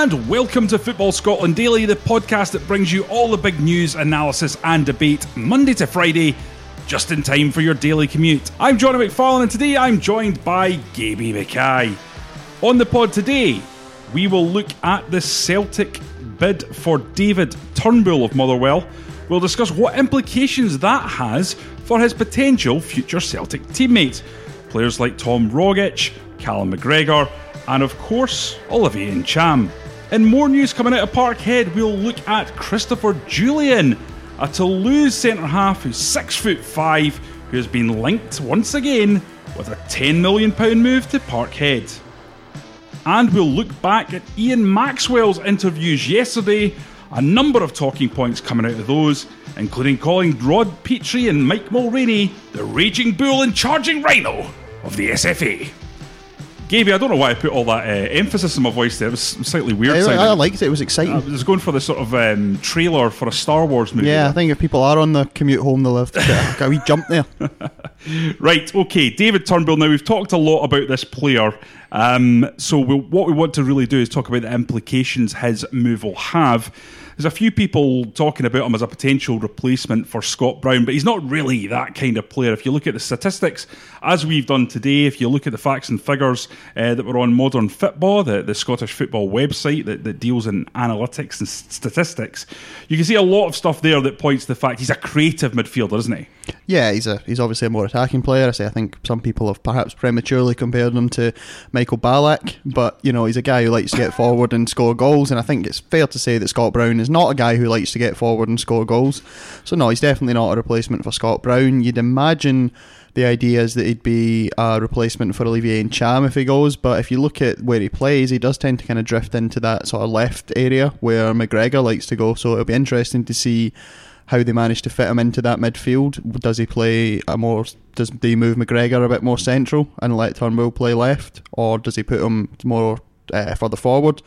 and welcome to Football Scotland Daily, the podcast that brings you all the big news, analysis, and debate Monday to Friday, just in time for your daily commute. I'm Johnny McFarlane, and today I'm joined by Gaby Mackay. On the pod today, we will look at the Celtic bid for David Turnbull of Motherwell. We'll discuss what implications that has for his potential future Celtic teammates. Players like Tom Rogic, Callum McGregor, and of course, Olivier Ntcham. In more news coming out of Parkhead, we'll look at Christopher Jullien, a Toulouse centre half who's six foot five, who has been linked once again with a £10 million move to Parkhead. And we'll look back at Ian Maxwell's interviews yesterday. A number of talking points coming out of those, including calling Rod Petrie and Mike Mulroney the raging bull and charging rhino of the SFA. Gaby, I don't know why I put all that uh, emphasis in my voice there. It was slightly weird. I, I liked it. It was exciting. I was going for the sort of um, trailer for a Star Wars movie. Yeah, I think if people are on the commute home, they'll have to get a wee jump there. right, okay. David Turnbull. Now, we've talked a lot about this player. Um, so, we'll, what we want to really do is talk about the implications his move will have. There's a few people talking about him as a potential replacement for Scott Brown, but he's not really that kind of player. If you look at the statistics, as we've done today, if you look at the facts and figures uh, that were on Modern Football, the, the Scottish football website that, that deals in analytics and statistics, you can see a lot of stuff there that points to the fact he's a creative midfielder, isn't he? Yeah, he's a he's obviously a more attacking player. I say I think some people have perhaps prematurely compared him to Michael Ballack, but you know he's a guy who likes to get forward and score goals, and I think it's fair to say that Scott Brown is not a guy who likes to get forward and score goals. So no, he's definitely not a replacement for Scott Brown. You'd imagine the idea is that he'd be a replacement for Olivier Ntcham if he goes. But if you look at where he plays, he does tend to kind of drift into that sort of left area where McGregor likes to go. So it'll be interesting to see how they manage to fit him into that midfield. Does he play a more? Does they move McGregor a bit more central and let Turnbull play left, or does he put him more uh, further forward,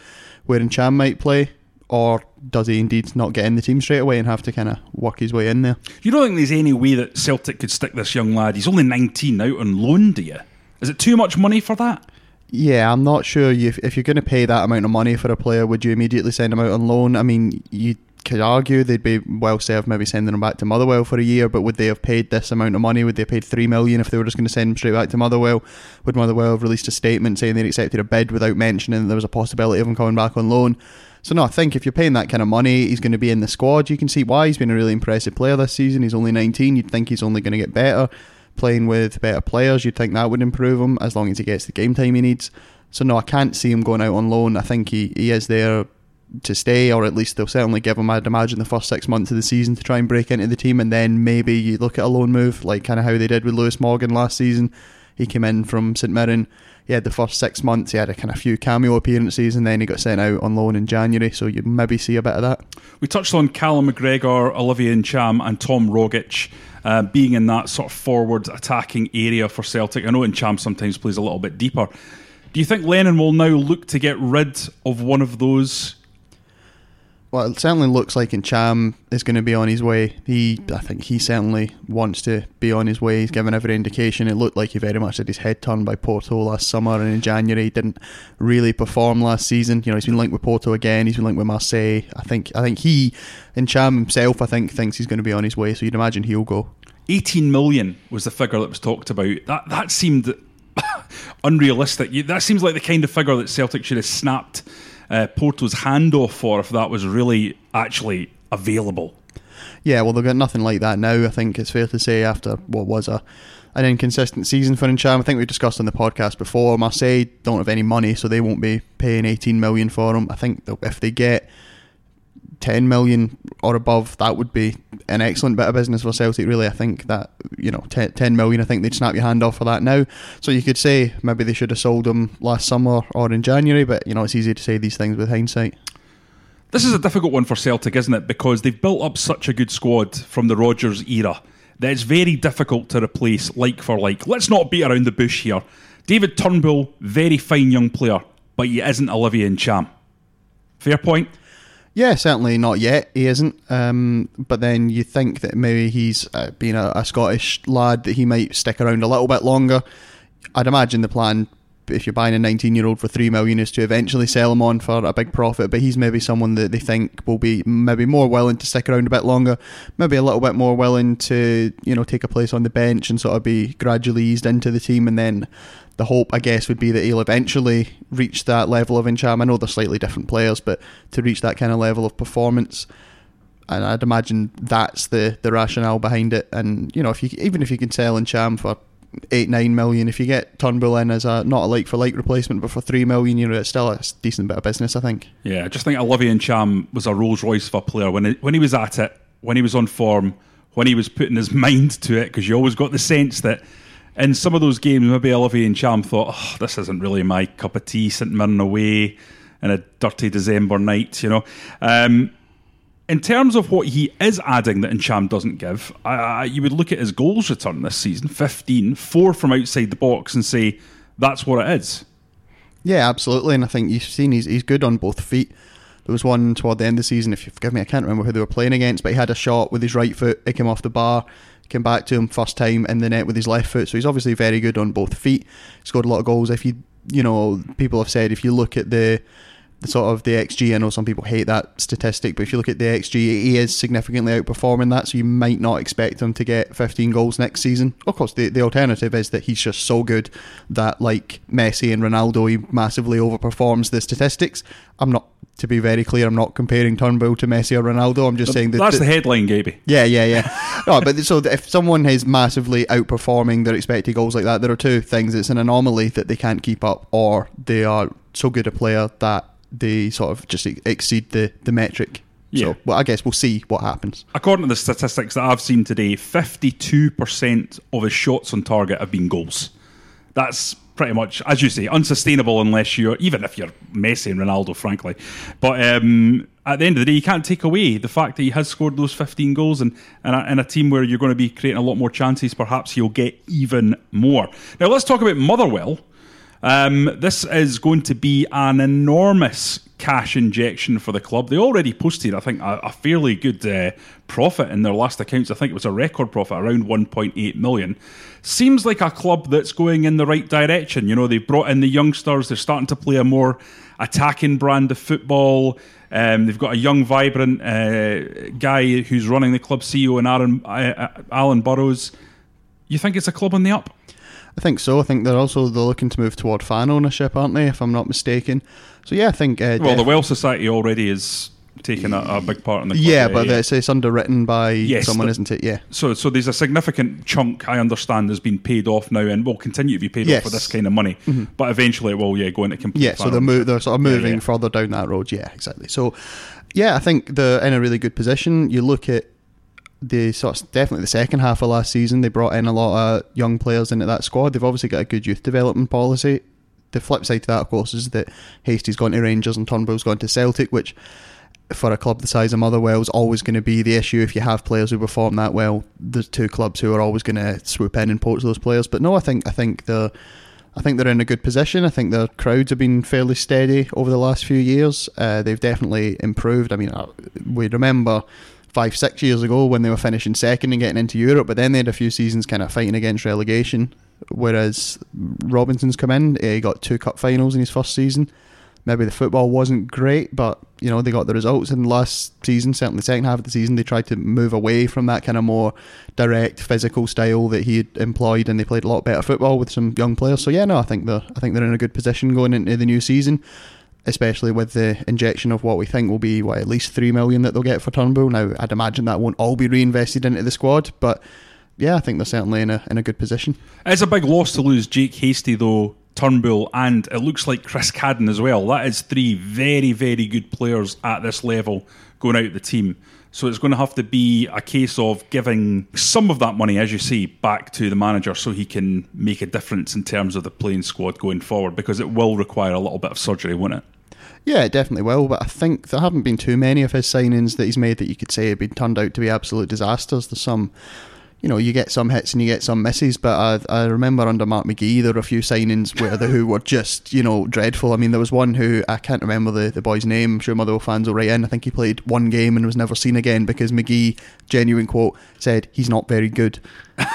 where Ntcham might play? or does he indeed not get in the team straight away and have to kind of work his way in there? You don't think there's any way that Celtic could stick this young lad? He's only 19 out on loan, do you? Is it too much money for that? Yeah, I'm not sure. You, if you're going to pay that amount of money for a player, would you immediately send him out on loan? I mean, you could argue they'd be well served maybe sending him back to Motherwell for a year, but would they have paid this amount of money? Would they have paid three million if they were just going to send him straight back to Motherwell? Would Motherwell have released a statement saying they'd accepted a bid without mentioning that there was a possibility of him coming back on loan? So no, I think if you're paying that kind of money, he's going to be in the squad. You can see why he's been a really impressive player this season. He's only 19. You'd think he's only going to get better playing with better players. You'd think that would improve him as long as he gets the game time he needs. So no, I can't see him going out on loan. I think he, he is there to stay, or at least they'll certainly give him, I'd imagine, the first six months of the season to try and break into the team, and then maybe you look at a loan move, like kind of how they did with Lewis Morgan last season. He came in from St Mirren he had the first six months, he had a kind of few cameo appearances, and then he got sent out on loan in January. So you maybe see a bit of that. We touched on Callum McGregor, Olivier Ntcham, and Tom Rogic. Uh, being in that sort of forward attacking area for Celtic. I know Ntcham sometimes plays a little bit deeper. Do you think Lennon will now look to get rid of one of those well, it certainly looks like Ntcham is going to be on his way. He, I think, he certainly wants to be on his way. He's given every indication. It looked like he very much had his head turned by Porto last summer, and in January he didn't really perform last season. You know, he's been linked with Porto again. He's been linked with Marseille. I think, I think he, Ntcham himself, I think, thinks he's going to be on his way. So you'd imagine he'll go. 18 million was the figure that was talked about. That that seemed unrealistic. That seems like the kind of figure that Celtic should have snapped uh, Porto's handoff for if that was really actually available. Yeah, well, they've got nothing like that now. I think it's fair to say after what was a an inconsistent season for Ntcham. I think we discussed on the podcast before. Marseille don't have any money, so they won't be paying 18 million for him. I think if they get 10 million or above, that would be an excellent bit of business for Celtic, really. I think that, you know, 10, 10 million, I think they'd snap your hand off for that now. So you could say maybe they should have sold him last summer or in January, but, you know, it's easy to say these things with hindsight. This is a difficult one for Celtic, isn't it? Because they've built up such a good squad from the Rodgers era that it's very difficult to replace like for like. Let's not beat around the bush here. David Turnbull, very fine young player, but he isn't Olivier Ntcham. Fair point? Yeah, certainly not yet. He isn't. Um, but then you think that maybe he's uh, being a, a, Scottish lad that he might stick around a little bit longer. I'd imagine the plan if you're buying a 19 year old for three million is to eventually sell him on for a big profit. But he's maybe someone that they think will be maybe more willing to stick around a bit longer, maybe a little bit more willing to you know take a place on the bench and sort of be gradually eased into the team, and then the hope, I guess, would be that he'll eventually reach that level of Ntcham. I know they're slightly different players, but to reach that kind of level of performance, and I'd imagine that's the the rationale behind it. And you know, if you even if you can sell Ntcham for eight nine million, if you get Turnbull in as a not a like for like replacement, but for three million, you know, it's still a decent bit of business, I think. Yeah, I just think Olivier Ntcham was a Rolls Royce of a player when when he was at it, when he was on form, when he was putting his mind to it, because you always got the sense that in some of those games, maybe Olivier Ntcham thought, oh, this isn't really my cup of tea, St Mirren away in a dirty December night, you know. Um, in terms of what he is adding that Ntcham doesn't give, uh, you would look at his goals return this season 15, four from outside the box, and say that's what it is. Yeah, absolutely. And I think you've seen he's, he's good on both feet. There was one toward the end of the season, if you forgive me, I can't remember who they were playing against, but he had a shot with his right foot, it came off the bar, came back to him first time in the net with his left foot. So he's obviously very good on both feet. Scored a lot of goals. If you, you know, people have said if you look at the sort of the XG. I know some people hate that statistic, but if you look at the XG, he is significantly outperforming that. So you might not expect him to get 15 goals next season. Of course, the, the alternative is that he's just so good that, like Messi and Ronaldo, he massively overperforms the statistics. I'm not, to be very clear, I'm not comparing Turnbull to Messi or Ronaldo. I'm just saying that that's the, the headline, Gaby. Yeah, yeah, yeah. no, but so if someone is massively outperforming their expected goals like that, there are two things: it's an anomaly that they can't keep up, or they are so good a player that they sort of just exceed the, the metric. Yeah. So, well, I guess we'll see what happens. According to the statistics that I've seen today, 52% of his shots on target have been goals. That's pretty much, as you say, unsustainable unless you're, even if you're Messi and Ronaldo, frankly. But um, at the end of the day, you can't take away the fact that he has scored those 15 goals, and in a, in a team where you're going to be creating a lot more chances, perhaps he'll get even more. Now, let's talk about Motherwell. Um, this is going to be an enormous cash injection for the club. They already posted, I think, a, a fairly good uh, profit in their last accounts. I think it was a record profit, around 1.8 million. Seems like a club that's going in the right direction. You know, they've brought in the youngsters. They're starting to play a more attacking brand of football. Um, they've got a young, vibrant uh, guy who's running the club, CEO, and Aaron, uh, uh, Alan Burrows. You think it's a club on the up? I think so. I think they're also they're looking to move toward fan ownership, aren't they? If I'm not mistaken. So yeah, I think. Uh, well, the Well Society already is taking a, a big part in the. Yeah, but. It's, it's, underwritten by yes, someone, the, isn't it? Yeah. So, so there's a significant chunk I understand has been paid off now, and will continue to be paid yes. off for this kind of money. Mm-hmm. But eventually, it will yeah go into complete. Yeah, so they're mo- they're sort of moving yeah, yeah. further down that road. Yeah, exactly. So, yeah, I think they're in a really good position. You look at the sort of definitely the second half of last season, they brought in a lot of young players into that squad. They've obviously got a good youth development policy. The flip side to that, of course, is that Hastie's gone to Rangers and Turnbull's gone to Celtic, which for a club the size of Motherwell is always going to be the issue if you have players who perform that well. There's two clubs who are always going to swoop in and poach those players. But no, I think I think the I think they're in a good position. I think their crowds have been fairly steady over the last few years. Uh, they've definitely improved. I mean, uh, we remember five, six years ago when they were finishing second and getting into Europe, but then they had a few seasons kind of fighting against relegation. Whereas Robinson's come in, eh, he got two cup finals in his first season. Maybe the football wasn't great, but you know they got the results. And last season, certainly the second half of the season, they tried to move away from that kind of more direct physical style that he had employed, and they played a lot better football with some young players. So yeah, no, I think they're I think they're in a good position going into the new season especially with the injection of what we think will be what at least three million that they'll get for Turnbull. Now, I'd imagine that won't all be reinvested into the squad, but yeah, I think they're certainly in a in a good position. It's a big loss to lose Jake Hastie though. Turnbull and it looks like Chris Cadden as well. That is three very, very good players at this level going out of the team. So it's going to have to be a case of giving some of that money, as you say, back to the manager so he can make a difference in terms of the playing squad going forward because it will require a little bit of surgery, won't it? Yeah, it definitely will. But I think there haven't been too many of his signings that he's made that you could say have been turned out to be absolute disasters. There's some, you know, you get some hits and you get some misses, but I, I remember under Mark McGee, there were a few signings where the who were just, you know, dreadful. I mean, there was one who I can't remember the, the boy's name. I'm sure Motherwell fans will write in. I think he played one game and was never seen again because McGee, genuine quote, said he's not very good.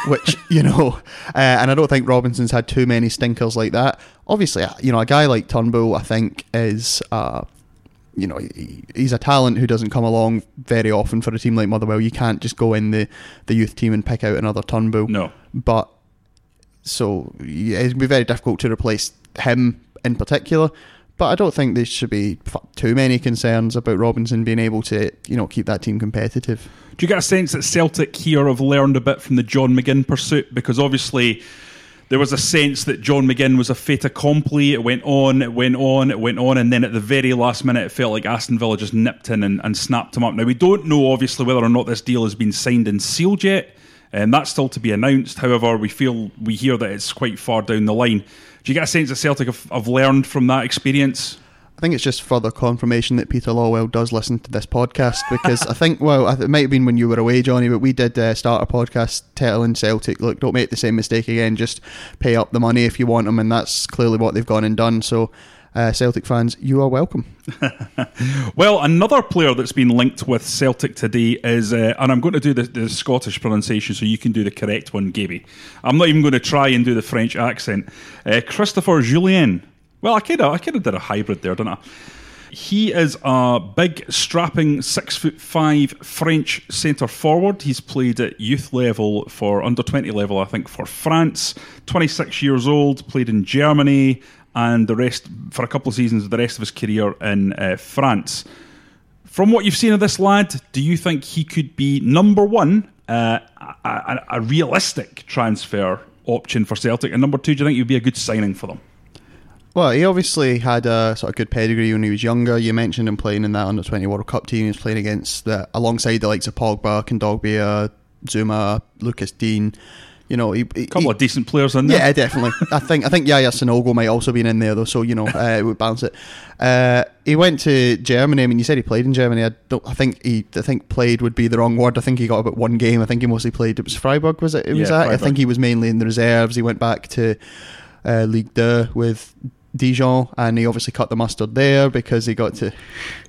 Which you know, uh, and I don't think Robinson's had too many stinkers like that. Obviously, uh, you know, a guy like Turnbull, I think, is. Uh, you know, he's a talent who doesn't come along very often for a team like Motherwell. You can't just go in the, the youth team and pick out another Turnbull. No. But so yeah, it'd be very difficult to replace him in particular. But I don't think there should be too many concerns about Robinson being able to, you know, keep that team competitive. Do you get a sense that Celtic here have learned a bit from the John McGinn pursuit? Because obviously there was a sense that John McGinn was a fait accompli. It went on, it went on, it went on, and then at the very last minute, it felt like Aston Villa just nipped in and, and snapped him up. Now, we don't know, obviously, whether or not this deal has been signed and sealed yet, and that's still to be announced. However, we feel we hear that it's quite far down the line. Do you get a sense that Celtic have, have learned from that experience? I think it's just further confirmation that Peter Lawwell does listen to this podcast because I think, well, it might have been when you were away, Johnny, but we did uh, start a podcast telling Celtic, look, don't make the same mistake again, just pay up the money if you want them, and that's clearly what they've gone and done. So, uh, Celtic fans, you are welcome. well, another player that's been linked with Celtic today is, uh, and I'm going to do the, the, Scottish pronunciation so you can do the correct one, Gaby. I'm not even going to try and do the French accent. Uh, Christopher Jullien well, I kind of, I kind of did a hybrid there, didn't I? He is a big, strapping, six foot five French centre forward. He's played at youth level for under twenty level, I think, for France. Twenty six years old, played in Germany, and the rest for a couple of seasons. The rest of his career in uh, France. From what you've seen of this lad, do you think he could be number one, uh, a, a, a realistic transfer option for Celtic, and number two, do you think he'd be a good signing for them? Well, he obviously had a sort of good pedigree when he was younger. You mentioned him playing in that under twenty World Cup team. He was playing against the alongside the likes of Pogba, Kondogbia, Zouma, Lucas Digne. You know, he, a couple he, of decent players in there. Yeah, definitely. I think I think Yaya Sanogo might also been in there though, so you know uh, it would balance it. Uh, he went to Germany. I mean, you said he played in Germany. I don't. I think he. I think played would be the wrong word. I think he got about one game. I think he mostly played. It was Freiburg, was it? It was yeah, at? I think he was mainly in the reserves. He went back to uh, Ligue 2 with Dijon, and he obviously cut the mustard there because he got to.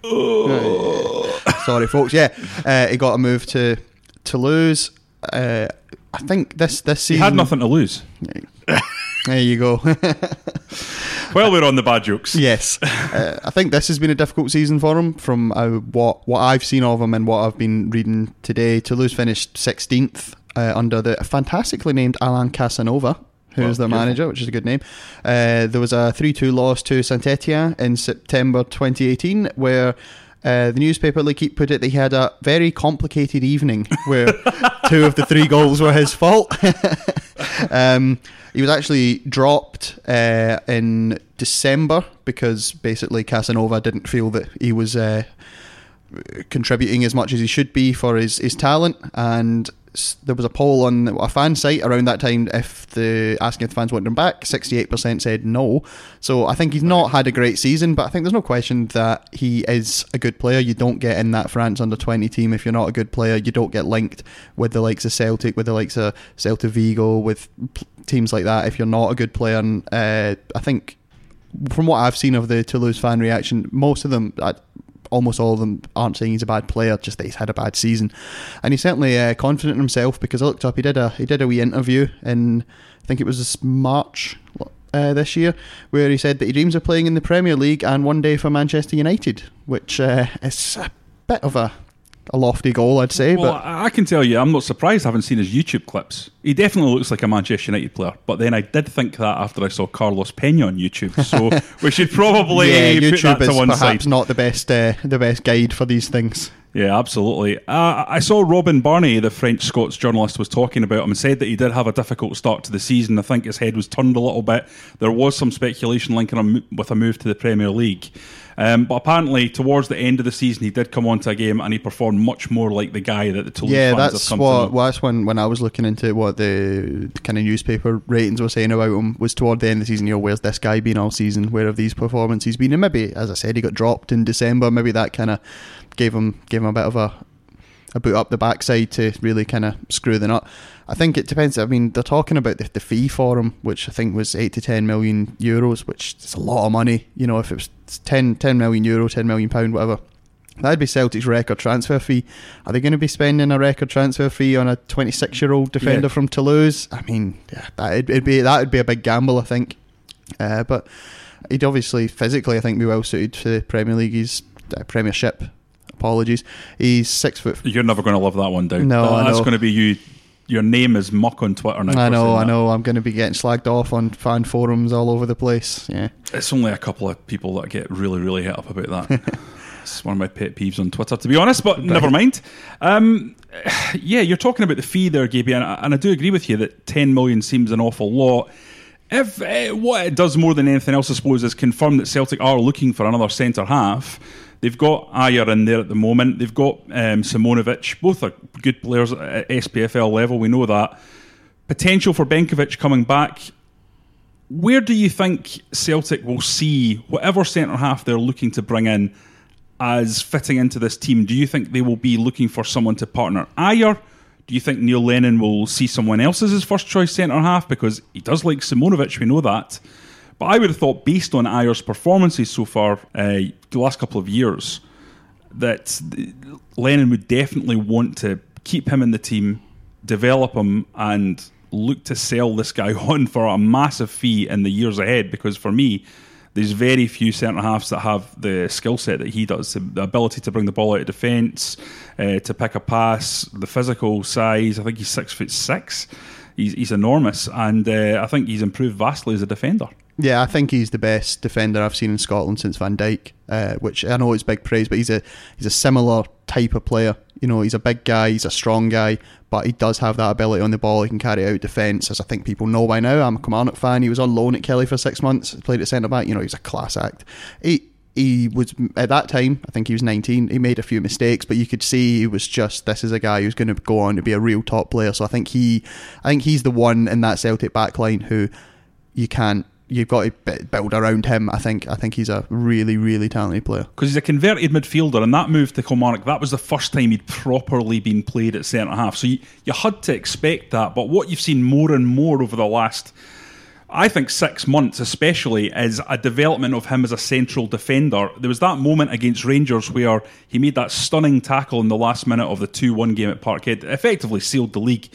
Oh. sorry, folks. Yeah, uh, he got a move to Toulouse. Uh, I think this this season he had nothing to lose. there you go. well, we're on the bad jokes. Yes, uh, I think this has been a difficult season for him. From uh, what what I've seen of him and what I've been reading today, Toulouse finished sixteenth uh, under the fantastically named Alain Casanova who's well, their manager, which is a good name. Uh, there was a 3 2 loss to Saint Etienne in September 2018, where uh, the newspaper L'Equipe put it that he had a very complicated evening where two of the three goals were his fault. um, he was actually dropped uh, in December because basically Casanova didn't feel that he was uh, contributing as much as he should be for his, his talent and there was a poll on a fan site around that time if the asking if the fans wanted him back. 68% said no. So i think he's not had a great season but i think there's no question that he is a good player. You don't get in that france under 20 team if you're not a good player. You don't get linked with the likes of celtic with the likes of celta vigo with teams like that if you're not a good player. And uh, i think from what I've seen of the Toulouse fan reaction, most of them, almost all of them aren't saying he's a bad player, just that he's had a bad season. And he's certainly uh, confident in himself because I looked up, he did a he did a wee interview in I think it was March uh, this year, where he said that he dreams of playing in the Premier League and one day for Manchester United, which uh, is a bit of a a lofty goal, I'd say. Well, but I can tell you, I'm not surprised. I haven't seen his YouTube clips. He definitely looks like a Manchester United player. But then I did think that after I saw Carlos Pena on YouTube. So we should probably yeah, YouTube put that to one perhaps side. not the best uh, the best guide for these things. Yeah, absolutely. Uh, I saw Robin Bairner, the French Scots journalist, was talking about him and said that he did have a difficult start to the season. I think his head was turned a little bit. There was some speculation linking him with a move to the Premier League. Um, but apparently, towards the end of the season, he did come onto a game and he performed much more like the guy that the Toulouse yeah, fans that's have come what. to Well, that's when when I was looking into what the kind of newspaper ratings were saying about him was toward the end of the season. You know, where's this guy been all season? Where have these performances been? And maybe, as I said, he got dropped in December. Maybe that kind of gave him gave him a bit of a a boot up the backside to really kind of screw the nut. I think it depends. I mean, they're talking about the, the fee for him, which I think was eight to ten million euros, which is a lot of money. You know, if it was 10, 10 million euro, ten million pound, whatever. That'd be Celtic's record transfer fee. Are they going to be spending a record transfer fee on a 26 year old defender Yeah. from Toulouse? I mean, yeah, that'd, it'd be that would be a big gamble, I think. Uh, but he'd obviously physically, I think, be well suited to the Premier League. He's uh, Premiership. Apologies. He's six foot. You're never going to love that one down. No, That- that's going to be you. Your name is muck on Twitter now. I know, I know. I'm going to be getting slagged off on fan forums all over the place. Yeah. It's only a couple of people that get really, really hit up about that. it's one of my pet peeves on Twitter, to be honest, but never mind. Um, yeah, you're talking about the fee there, Gaby, and I, and I do agree with you that 10 million seems an awful lot. If uh, what it does more than anything else, I suppose, is confirm that Celtic are looking for another centre half. They've got Ajer in there at the moment. They've got um, Simunovic. Both are good players at SPFL level. We know that. Potential for Benkovic coming back where do you think Celtic will see whatever centre half they're looking to bring in as fitting into this team? Do you think they will be looking for someone to partner Ajer? Do you think Neil Lennon will see someone else as his first choice centre half? Because he does like Simunovic, we know that. But I would have thought, based on Ajer's performances so far, uh, the last couple of years, that Lennon would definitely want to keep him in the team, develop him, and look to sell this guy on for a massive fee in the years ahead. Because for me, there's very few centre halves that have the skill set that he does the ability to bring the ball out of defence, uh, to pick a pass, the physical size. I think he's six foot six. He's, he's enormous, and uh, I think he's improved vastly as a defender. Yeah, I think he's the best defender I've seen in Scotland since Van Dijk, uh, which I know is big praise, but he's a he's a similar type of player. You know, he's a big guy, he's a strong guy, but he does have that ability on the ball. He can carry out defence, as I think people know by now. I'm a Kilmarnock fan. He was on loan at Killie for six months, played at centre back. You know, he's a class act. He he was at that time. I think he was 19. He made a few mistakes, but you could see he was just this is a guy who's going to go on to be a real top player. So I think he, I think he's the one in that Celtic backline who you can't. You've got to build around him. I think. I think he's a really, really talented player. because he's a converted midfielder, and that move to Kilmarnock, that was the first time he'd properly been played at centre half. So you, you had to expect that. But what you've seen more and more over the last, I think, six months especially, is a development of him as a central defender. There was that moment against Rangers where he made that stunning tackle in the last minute of the 2 1 game at Parkhead, effectively sealed the league.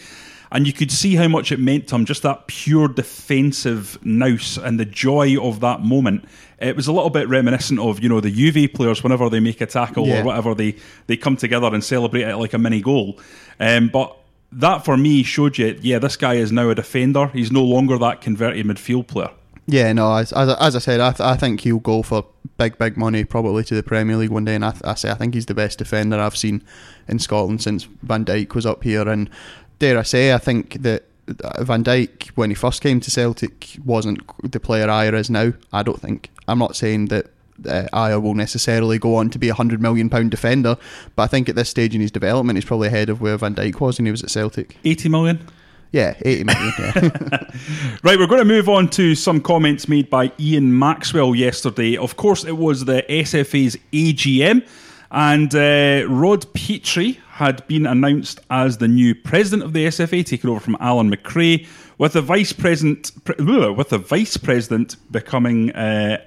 And you could see how much it meant to him, just that pure defensive nous and the joy of that moment. It was a little bit reminiscent of, you know, the Juve players whenever they make a tackle Yeah. or whatever, they, they come together and celebrate it like a mini goal. Um, but that for me showed you, yeah, this guy is now a defender. He's no longer that converted midfield player. Yeah, no. As as, as I said, I, th- I think he'll go for big, big money probably to the Premier League one day. And I, th- I say I think he's the best defender I've seen in Scotland since Van Dijk was up here. And dare I say, I think that uh, Van Dijk, when he first came to Celtic, wasn't the player Ajer is now. I don't think. I'm not saying that uh, Ajer will necessarily go on to be a hundred million pound defender, but I think at this stage in his development, he's probably ahead of where Van Dijk was when he was at Celtic. 80 million? Yeah, eighty million. Yeah. Right, we're going to move on to some comments made by Ian Maxwell yesterday. Of course, it was the SFA's AGM, and uh, Rod Petrie had been announced as the new president of the SFA, taking over from Alan McRae, with the vice president pre- with the vice president becoming uh,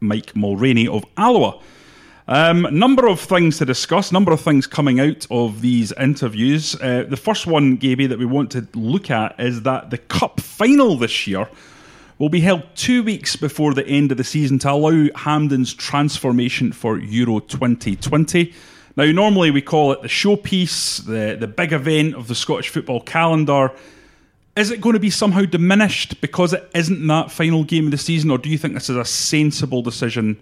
Mike Mulroney of Alloa. Um, number of things to discuss, number of things coming out of these interviews. Uh, the first one, Gaby, that we want to look at is that the Cup final this year will be held two weeks before the end of the season to allow Hampden's transformation for Euro 2020. Now, normally we call it the showpiece, the, the big event of the Scottish football calendar. Is it going to be somehow diminished because it isn't that final game of the season, or do you think this is a sensible decision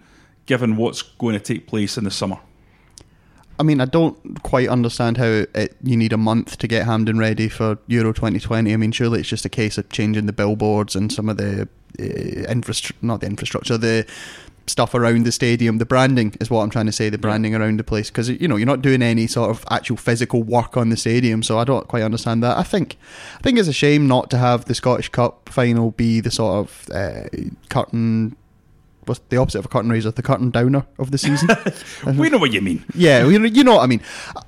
given what's going to take place in the summer? I mean, I don't quite understand how it, you need a month to get Hampden ready for Euro 2020. I mean, surely it's just a case of changing the billboards and some of the uh, infrastructure, not the infrastructure, the stuff around the stadium. The branding is what I'm trying to say. The branding around the place because you know you're not doing any sort of actual physical work on the stadium. So I don't quite understand that. I think I think it's a shame not to have the Scottish Cup final be the sort of uh, curtain what's the opposite of a curtain raiser, the curtain downer of the season. we know what you mean. Yeah, you know, you know what I mean.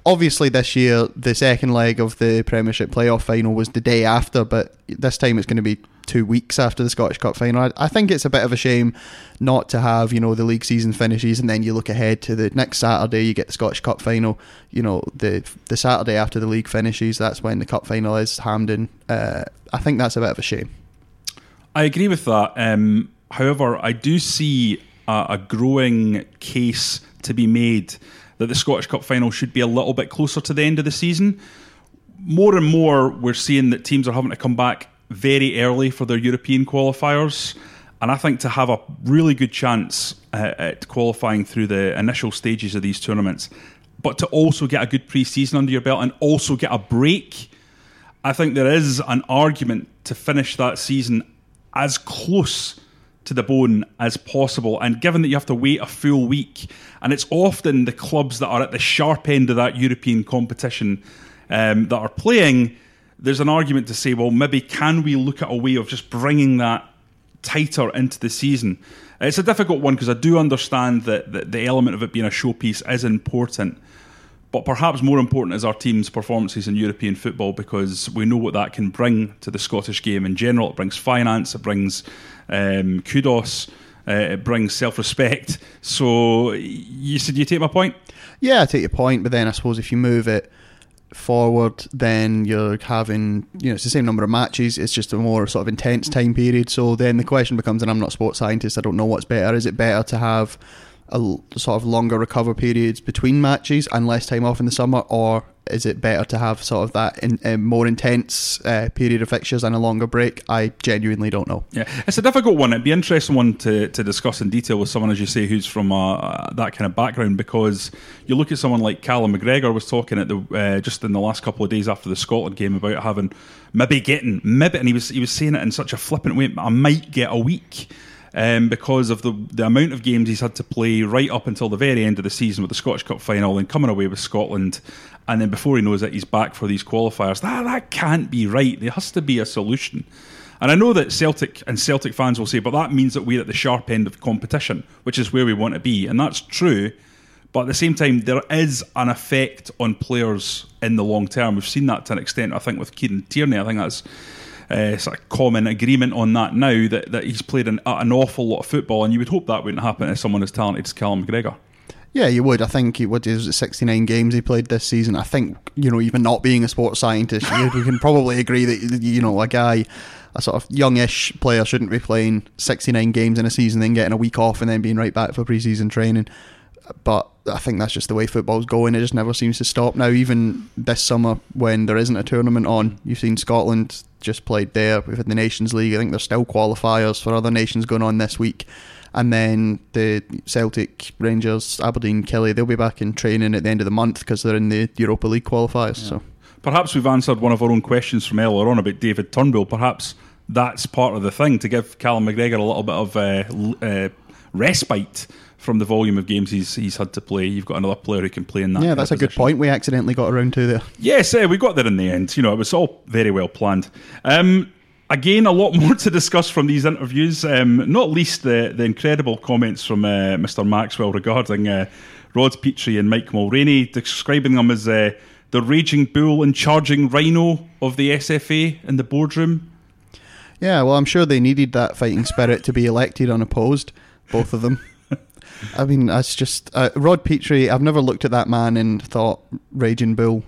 Obviously, this year the second leg of the Premiership playoff final was the day after, but this time it's going to be two weeks after the Scottish Cup final. I, I think it's a bit of a shame not to have you know the league season finishes and then you look ahead to the next Saturday. You get the Scottish Cup final. You know the the Saturday after the league finishes. That's when the cup final is. Hampden. Uh, I think that's a bit of a shame. I agree with that. Um, however, I do see a, a growing case to be made that the Scottish Cup final should be a little bit closer to the end of the season. More and more, we're seeing that teams are having to come back very early for their European qualifiers. And I think to have a really good chance uh, at qualifying through the initial stages of these tournaments, but to also get a good pre season under your belt and also get a break, I think there is an argument to finish that season as close to the bone as possible. And given that you have to wait a full week, and it's often the clubs that are at the sharp end of that European competition um, that are playing, there's an argument to say, well, maybe can we look at a way of just bringing that tighter into the season? It's a difficult one because I do understand that, that the element of it being a showpiece is important. But perhaps more important is our team's performances in European football because we know what that can bring to the Scottish game in general. It brings finance, it brings um, kudos, uh, it brings self respect. So, you said you take my point? Yeah, I take your point, but then I suppose if you move it forward, then you're having, you know, it's the same number of matches, it's just a more sort of intense time period. So then the question becomes, and I'm not a sports scientist, I don't know what's better. Is it better to have a sort of longer recover periods between matches and less time off in the summer, or is it better to have sort of that in, in more intense uh, period of fixtures and a longer break? I genuinely don't know. Yeah, it's a difficult one. It'd be interesting one to, to discuss in detail with someone, as you say, who's from uh, that kind of background. Because you look at someone like Callum McGregor was talking at the uh, just in the last couple of days after the Scotland game about having maybe getting maybe, and he was he was saying it in such a flippant way. I might get a week um, because of the the amount of games he's had to play right up until the very end of the season with the Scottish Cup final and coming away with Scotland, and then before he knows it, he's back for these qualifiers. That that can't be right. There has to be a solution. And I know that Celtic and Celtic fans will say, but that means that we're at the sharp end of competition, which is where we want to be, and that's true. But at the same time, there is an effect on players in the long term. We've seen that to an extent. I think with Kieran Tierney, I think that's uh, sort of common agreement on that now that, that he's played an, an awful lot of football, and you would hope that wouldn't happen to someone as talented as Callum McGregor. Yeah, you would. I think he would. Was 69 games he played this season? I think you know, even not being a sports scientist, we can probably agree that you know a guy, a sort of youngish player, shouldn't be playing 69 games in a season, then getting a week off, and then being right back for preseason training. But I think that's just the way football's going. It just never seems to stop. Now, even this summer, when there isn't a tournament on, you've seen Scotland just played there. We've had the Nations League. I think there's still qualifiers for other nations going on this week. And then the Celtic, Rangers, Aberdeen, Killie, they'll be back in training at the end of the month because they're in the Europa League qualifiers. Yeah. So perhaps we've answered one of our own questions from earlier on about David Turnbull. Perhaps that's part of the thing to give Callum McGregor a little bit of uh, uh, respite from the volume of games he's he's had to play. You've got another player who can play in that. Yeah, that's a good point. We accidentally got around to there. Yes, uh, we got there in the end. You know, it was all very well planned. Um, again, a lot more to discuss from these interviews. Um, not least the the incredible comments from uh, Mr. Maxwell regarding uh, Rod Petrie and Mike Mulroney, describing them as uh, the raging bull and charging rhino of the SFA in the boardroom. Yeah, well, I'm sure they needed that fighting spirit to be elected unopposed, both of them. I mean, that's just uh, Rod Petrie. I've never looked at that man and thought Raging Bull,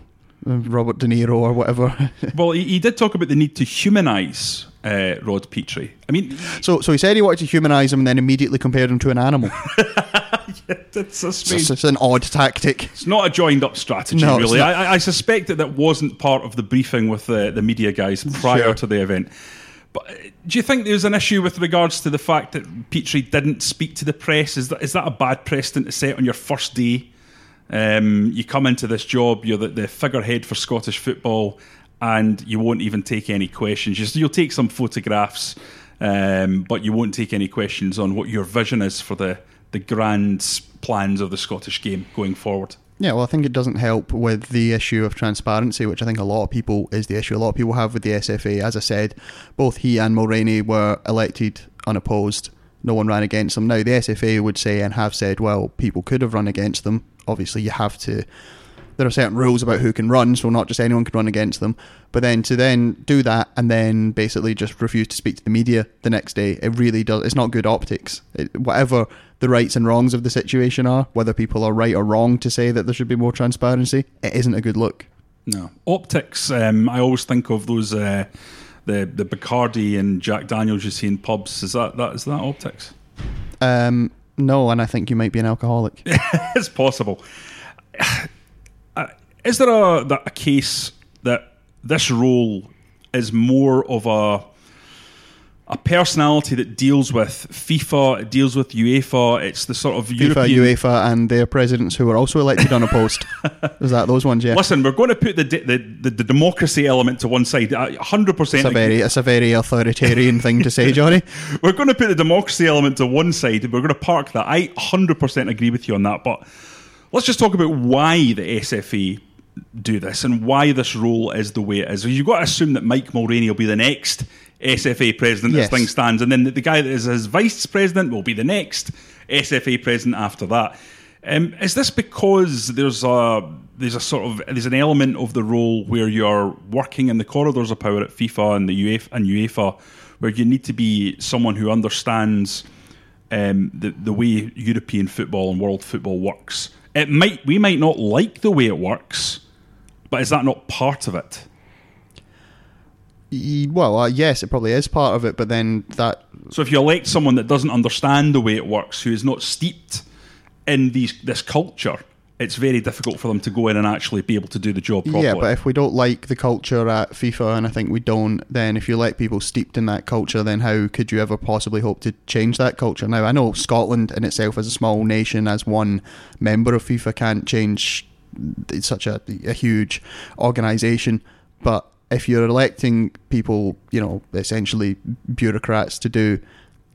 uh, Robert De Niro, or whatever. well, he, he, did talk about the need to humanise uh, Rod Petrie. I mean, so so he said he wanted to humanise him, and then immediately compared him to an animal. yeah, that's a strange. It's, it's, an odd tactic. It's not a joined-up strategy, no, really. I, I, suspect that that wasn't part of the briefing with the the media guys prior sure. to the event. But uh, do you think there's an issue with regards to the fact that Petrie didn't speak to the press? Is that is that a bad precedent to set on your first day? Um, you come into this job, you're the, the, figurehead for Scottish football, and you won't even take any questions. You'll take some photographs, um, but you won't take any questions on what your vision is for the the grand plans of the Scottish game going forward. Yeah, well, I think it doesn't help with the issue of transparency, which I think a lot of people is the issue a lot of people have with the SFA. As I said, both he and Mulroney were elected unopposed no one ran against them. Now the SFA would say and have said, well, people could have run against them. Obviously, you have to. There are certain rules about who can run, so not just anyone can run against them. But then to then do that and then basically just refuse to speak to the media the next day, it really does. It's not good optics. It, whatever the rights and wrongs of the situation are, whether people are right or wrong to say that there should be more transparency, it isn't a good look. No optics. Um, I always think of those uh, the the Bacardi and Jack Daniels you see in pubs. Is that that is that optics? Um, no, and I think you might be an alcoholic. it's possible. Uh, is there a a case that this role is more of a a personality that deals with FIFA, it deals with UEFA. It's the sort of FIFA, European... UEFA, and their presidents who were also elected on a post. Is that those ones? Yeah. Listen, we're going to put the the, the, the democracy element to one side. hundred percent. It's a very it's a very authoritarian thing to say, Johnny. we're going to put the democracy element to one side. We're going to park that. I hundred percent agree with you on that. But let's just talk about why the SFA do this and why this role is the way it is. You've got to assume that Mike Mulroney will be the next SFA president yes. as things stands, and then the guy that is his vice president will be the next SFA president after that. Um, is this because there's a there's a sort of there's an element of the role where you're working in the corridors of power at FIFA and the UEFA and UEFA, where you need to be someone who understands um, the the way European football and world football works. It might we might not like the way it works, but is that not part of it? Well, uh, yes, it probably is part of it, but then that. So if you elect someone that doesn't understand the way it works, who is not steeped in these this culture, it's very difficult for them to go in and actually be able to do the job properly. Yeah, but if we don't like the culture at FIFA, and I think we don't, then if you let people steeped in that culture, then how could you ever possibly hope to change that culture? Now, I know Scotland in itself, as a small nation, as one member of FIFA, can't change it's such a, a huge organisation, but if you're electing people, you know, essentially bureaucrats to do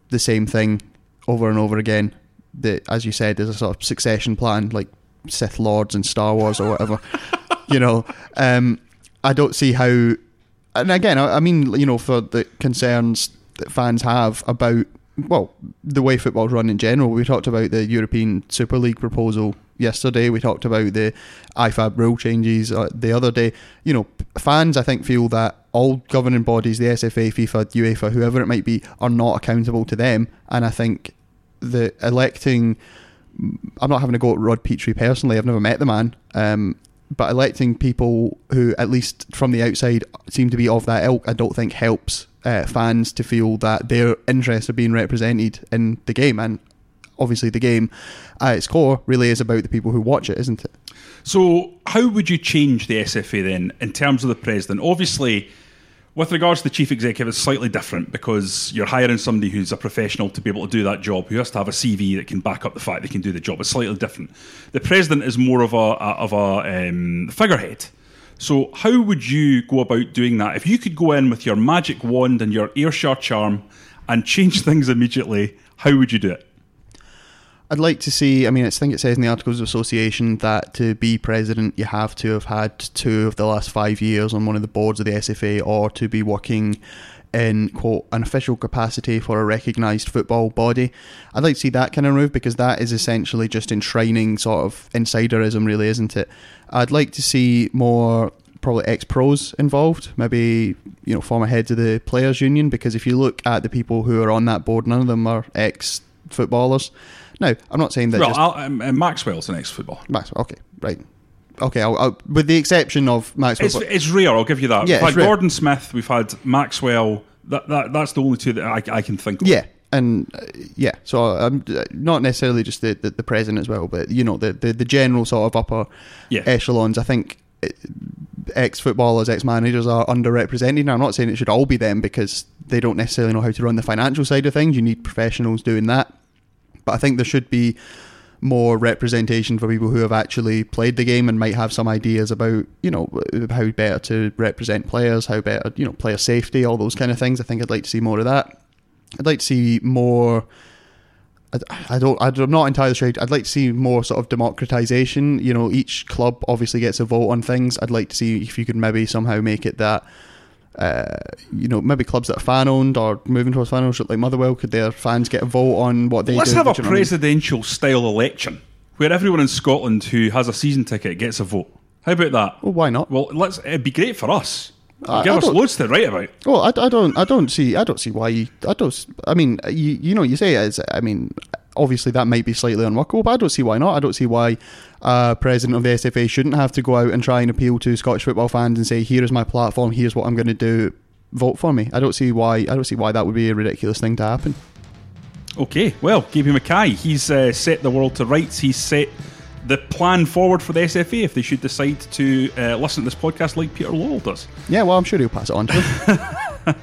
the same thing over and over again, that, as you said, there's a sort of succession plan, like Sith Lords and Star Wars or whatever, you know, um, I don't see how. And again, I, I mean, you know, for the concerns that fans have about well, the way football's run in general. We talked about the European Super League proposal yesterday. We talked about the IFAB rule changes uh, the other day. You know, fans, I think, feel that all governing bodies, the SFA, FIFA, UEFA, whoever it might be, are not accountable to them. And I think the electing, I'm not having to go at Rod Petrie personally, I've never met the man. Um, but electing people who, at least from the outside, seem to be of that ilk, I don't think helps uh, fans to feel that their interests are being represented in the game. And obviously, the game at its core really is about the people who watch it, isn't it? So, how would you change the SFA then in terms of the president? Obviously, with regards to the chief executive, it's slightly different because you're hiring somebody who's a professional to be able to do that job, who has to have a CV that can back up the fact they can do the job. It's slightly different. The president is more of a, of a um, figurehead. So, how would you go about doing that? If you could go in with your magic wand and your Ayrshire charm and change things immediately, how would you do it? I'd like to see. I mean, I think it says in the Articles of Association that to be president, you have to have had two of the last five years on one of the boards of the SFA, or to be working in quote an official capacity for a recognised football body. I'd like to see that kind of move because that is essentially just enshrining sort of insiderism, really, isn't it? I'd like to see more probably ex pros involved, maybe you know former heads of the players' union. Because if you look at the people who are on that board, none of them are ex footballers. No, I'm not saying that. Well, just, um, uh, Maxwell's an ex-footballer. Maxwell, okay, right. Okay, I'll, I'll, with the exception of Maxwell. It's, it's rare, I'll give you that. Yeah, we've had Gordon Smith, we've had Maxwell. That, that That's the only two that I, I can think of. Yeah, and uh, yeah, so I'm um, not necessarily just the, the, the, president as well, but you know the, the, the general sort of upper yeah. echelons. I think uh, ex footballers, ex managers are underrepresented. Now, I'm not saying it should all be them because they don't necessarily know how to run the financial side of things. You need professionals doing that. But I think there should be more representation for people who have actually played the game and might have some ideas about you know how better to represent players, how better you know player safety, all those kind of things. I think I'd like to see more of that. I'd like to see more. I, don't. I'm not entirely sure. I'd like to see more sort of democratization. You know, each club obviously gets a vote on things. I'd like to see if you could maybe somehow make it that uh, you know, maybe clubs that are fan owned or moving towards fan ownership like Motherwell, could their fans get a vote on what they Let's do? have a Do you know what I mean? presidential style election where everyone in Scotland who has a season ticket gets a vote. How about that? Well, why not? Well, let's. It'd be great for us. I- Give I us loads to write about. Well, I, I don't, I don't see, I don't see why. You, I don't. I mean, you, you know, you say it is. I mean, obviously that might be slightly unworkable, but I don't see why not. I don't see why uh, president of the SFA shouldn't have to go out and try and appeal to Scottish football fans and say, "Here is my platform. Here's what I'm going to do. Vote for me." I don't see why. I don't see why that would be a ridiculous thing to happen. Okay, well, Gaby Mackay, he's uh, set the world to rights. He's set the plan forward for the SFA if they should decide to uh, listen to this podcast like Peter Lawwell does. Yeah, well, I'm sure he'll pass it on to them.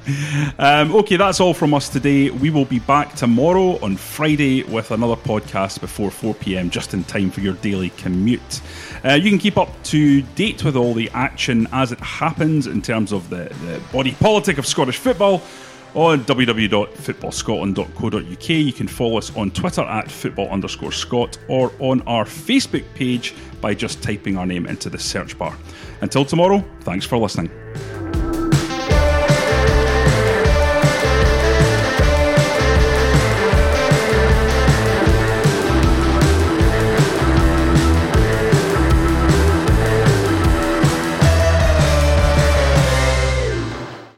Um, okay, that's all from us today. We will be back tomorrow on Friday with another podcast before 4 pm, just in time for your daily commute. Uh, you can keep up to date with all the action as it happens in terms of the, the body politic of Scottish football on www.footballscotland.co.uk. You can follow us on Twitter at football underscore Scott or on our Facebook page by just typing our name into the search bar. Until tomorrow, thanks for listening.